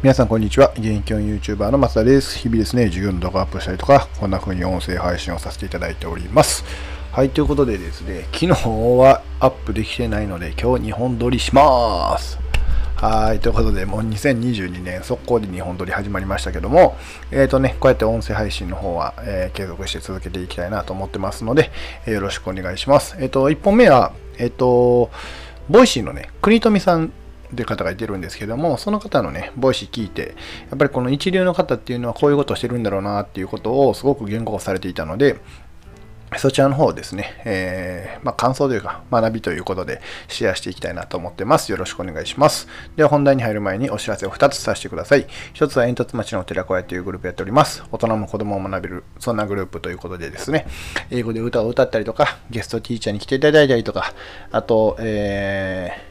皆さんこんにちは。現役の YouTuber の松田です。日々ですね、授業の動画アップしたりとか、こんな風に音声配信をさせていただいております。はい、ということでですね、昨日はアップできてないので、今日2本撮りします。はい、ということで、もう2022年速攻で2本撮り始まりましたけども、えっ、ー、とね、こうやって音声配信の方は、えー、継続して続けていきたいなと思ってますので、えー、よろしくお願いします。えっ、と、1本目は、えっ、と、Voicy のね、国富さんという方がいてるんですけども、その方のね、 Voicy 聞いて、やっぱりこの一流の方っていうのはこういうことをしてるんだろうなっていうことをすごく言語化されていたので、そちらの方ですね、えー、まあ、感想というか学びということでシェアしていきたいなと思ってます。よろしくお願いします。では本題に入る前にお知らせを2つさせてください。1つは煙突町の寺子屋というグループやっております。大人も子供も学べる、そんなグループということでですね、英語で歌を歌ったりとか、ゲストティーチャーに来ていただいたりとか、あと、えー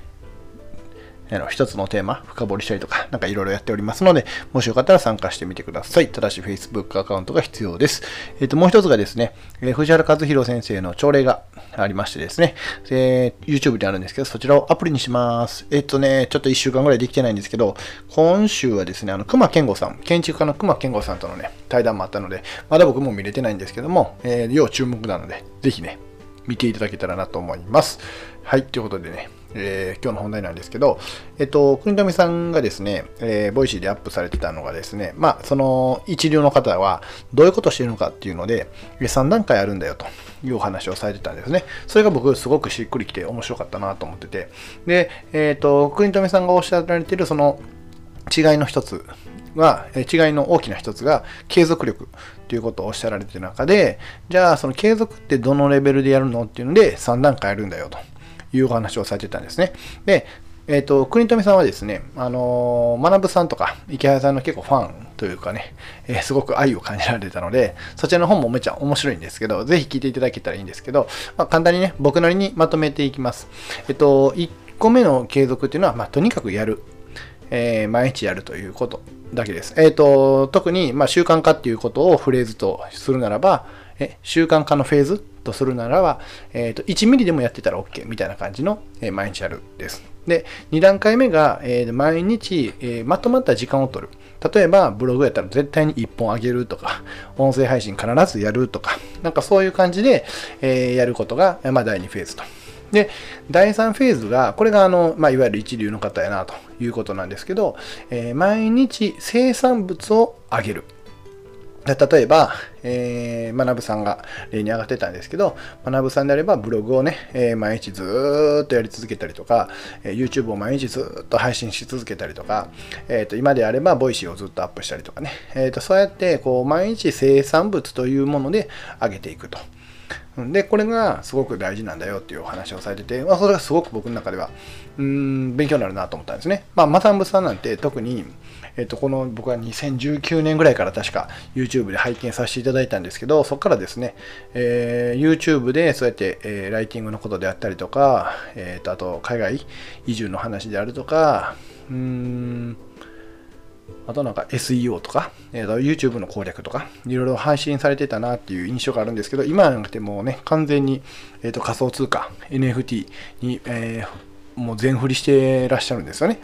あの一つのテーマ深掘りしたりとか、なんかいろいろやっておりますので、もしよかったら参加してみてください。ただし Facebook アカウントが必要です。えっ、ー、と、もう一つがですね、えー、藤原和弘先生の朝礼がありましてですね、えー、YouTube であるんですけど、そちらをアプリにします。えっ、とね、ちょっと1週間ぐらいできてないんですけど、今週はですね、あの、熊健吾さん、建築家の熊健吾さんとのね、対談もあったので、まだ僕も見れてないんですけども、えー、要注目なので、ぜひね、見ていただけたらなと思います。はい、ということでね、えー、今日の本題なんですけど、えっと、国富さんがですね、えー、 Voicy でアップされてたのがですね、まあ、その一流の方はどういうことをしてるのかっていうので、3段階あるんだよというお話をされてたんですね。それが僕すごくしっくりきて面白かったなと思ってて、で、えっと、国富さんがおっしゃられてるその違いの一つが、違いの大きな一つが継続力ということをおっしゃられてる中で、じゃあその継続ってどのレベルでやるのっていうので3段階あるんだよと。いうお話をされてたんですね。で、えっ、ー、と、国富さんはですね、あのー、学さんとか池原さんの結構ファンというかね、えー、すごく愛を感じられてたので、そちらの本もめちゃ面白いんですけど、ぜひ聞いていただけたらいいんですけど、まあ、簡単にね、僕なりにまとめていきます。えっ、と、1個目の継続っていうのは、まあ、とにかくやる。えー、毎日やるということだけです。えっ、と、特に、まあ、習慣化っていうことをフレーズとするならば、え習慣化のフェーズとするならば、えーと、1ミリでもやってたら OK みたいな感じの、え、毎日やるです。で、2段階目が、えー、毎日、え、まとまった時間を取る。例えば、ブログやったら絶対に1本あげるとか、音声配信必ずやるとか、なんかそういう感じで、え、やることが、まあ、第2フェーズと。で、第3フェーズが、これがあの、まあ、いわゆる一流の方やなということなんですけど、えー、毎日生産物をあげる。例えば、えー、学さんが例に上がってたんですけど、学さんであればブログをね、えー、毎日ずーっとやり続けたりとか、えー、YouTube を毎日ずっと配信し続けたりとか、えーと、今であれば Voicy をずっとアップしたりとかね、えーと、そうやってこう毎日生産物というもので上げていくと。で、これがすごく大事なんだよっていうお話をされてて、まあ、それがすごく僕の中では、うん、勉強になるなと思ったんですね。まあ、マサンブさんなんて特に、えっと、この僕は2019年ぐらいから確か YouTube で拝見させていただいたんですけど、そこからですね、えー、YouTube でそうやって、えー、ライティングのことであったりとか、えっと、あと海外移住の話であるとか、うーん、あとなんか SEO とか、えー、YouTube の攻略とか、いろいろ配信されてたなっていう印象があるんですけど、今なくてもうね、完全に、えーと、仮想通貨、NFT に、えー、もう全振りしてらっしゃるんですよね。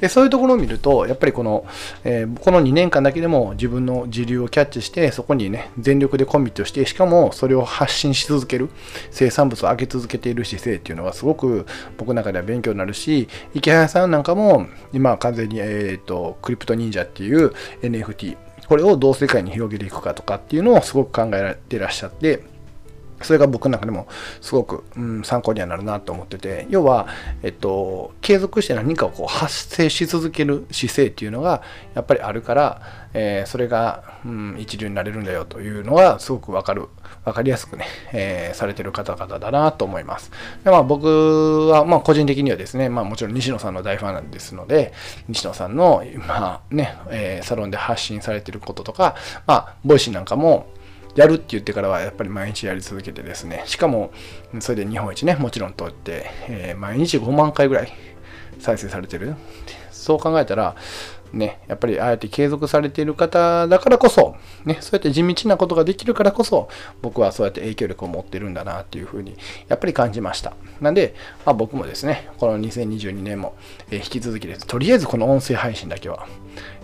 でそういうところを見ると、やっぱりこの、えー、この2年間だけでも自分の時流をキャッチして、そこにね、全力でコミットして、しかもそれを発信し続ける、生産物を上げ続けている姿勢っていうのはすごく僕の中では勉強になるし、池原さんなんかも、今は完全に、えっ、ー、と、クリプト忍者っていう NFT、これをどう世界に広げていくかとかっていうのをすごく考えられてらっしゃって、それが僕の中でもすごく、うん、参考にはなるなと思ってて、要は、えっと、継続して何かをこう発生し続ける姿勢っていうのがやっぱりあるから、えー、それが、うん、一流になれるんだよというのがすごくわかる、わかりやすくね、えー、されてる方々だなと思います。でまあ、僕は、まあ、個人的にはですね、まあ、もちろん西野さんの大ファンですので、西野さんの、まあね、えー、サロンで発信されてることとか、まあ、 Voicy なんかも、やるって言ってからはやっぱり毎日やり続けてですね、しかもそれで日本一ね、もちろん取って、えー、毎日5万回ぐらい再生されてる。そう考えたら、ね、やっぱりああやって継続されている方だからこそ、ね、そうやって地道なことができるからこそ、僕はそうやって影響力を持ってるんだなっていうふうに、やっぱり感じました。なんで、まあ、僕もですね、この2022年も、え引き続きです。とりあえずこの音声配信だけは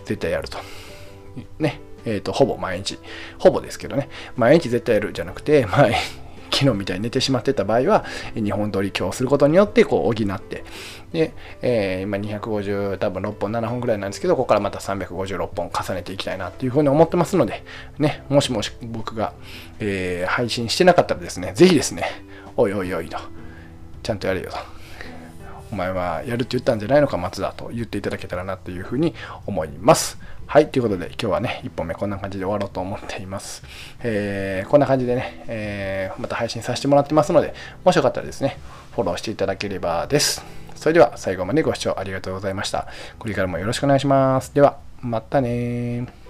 絶対やると。ね、えっ、ー、と、ほぼ毎日、ほぼですけどね、毎日絶対やるじゃなくて、まあ、昨日みたいに寝てしまってた場合は、2本撮り今日することによって、こう、補って、で、えー、今250、多分6本、7本ぐらいなんですけど、ここからまた356本重ねていきたいなっていうふうに思ってますので、ね、もしもし僕が、えー、配信してなかったらですね、ぜひですね、おいおいおいと、ちゃんとやれよと。お前はやるって言ったんじゃないのか、松田と言っていただけたらなというふうに思います。はい、ということで今日はね、1本目こんな感じで終わろうと思っています。えー、こんな感じでね、えー、また配信させてもらってますので、もしよかったらですね、フォローしていただければです。それでは最後までご視聴ありがとうございました。これからもよろしくお願いします。では、またね